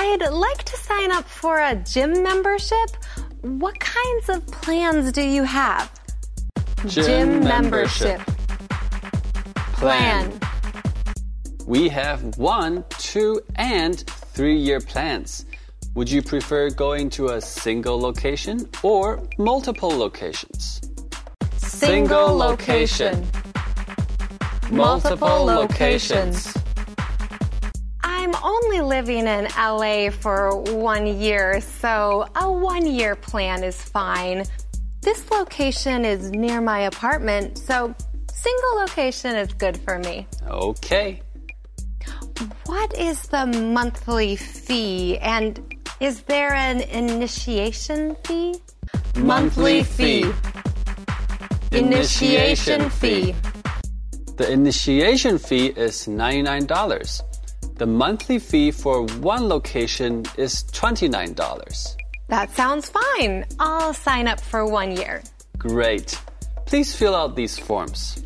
I'd like to sign up for a gym membership. What kinds of plans do you have? Gym membership. Plan. We have one, two, and three year plans. Would you prefer going to a single location or multiple locations? Single location. Multiple locations. Only living in LA for one year, so a one year plan is fine. This location is near my apartment, so single location is good for me. Okay. What is the monthly fee and is there an initiation fee? Monthly fee. Initiation fee. The initiation fee is $99. The monthly fee for one location is $29. That sounds fine. I'll sign up for one year. Great. Please fill out these forms.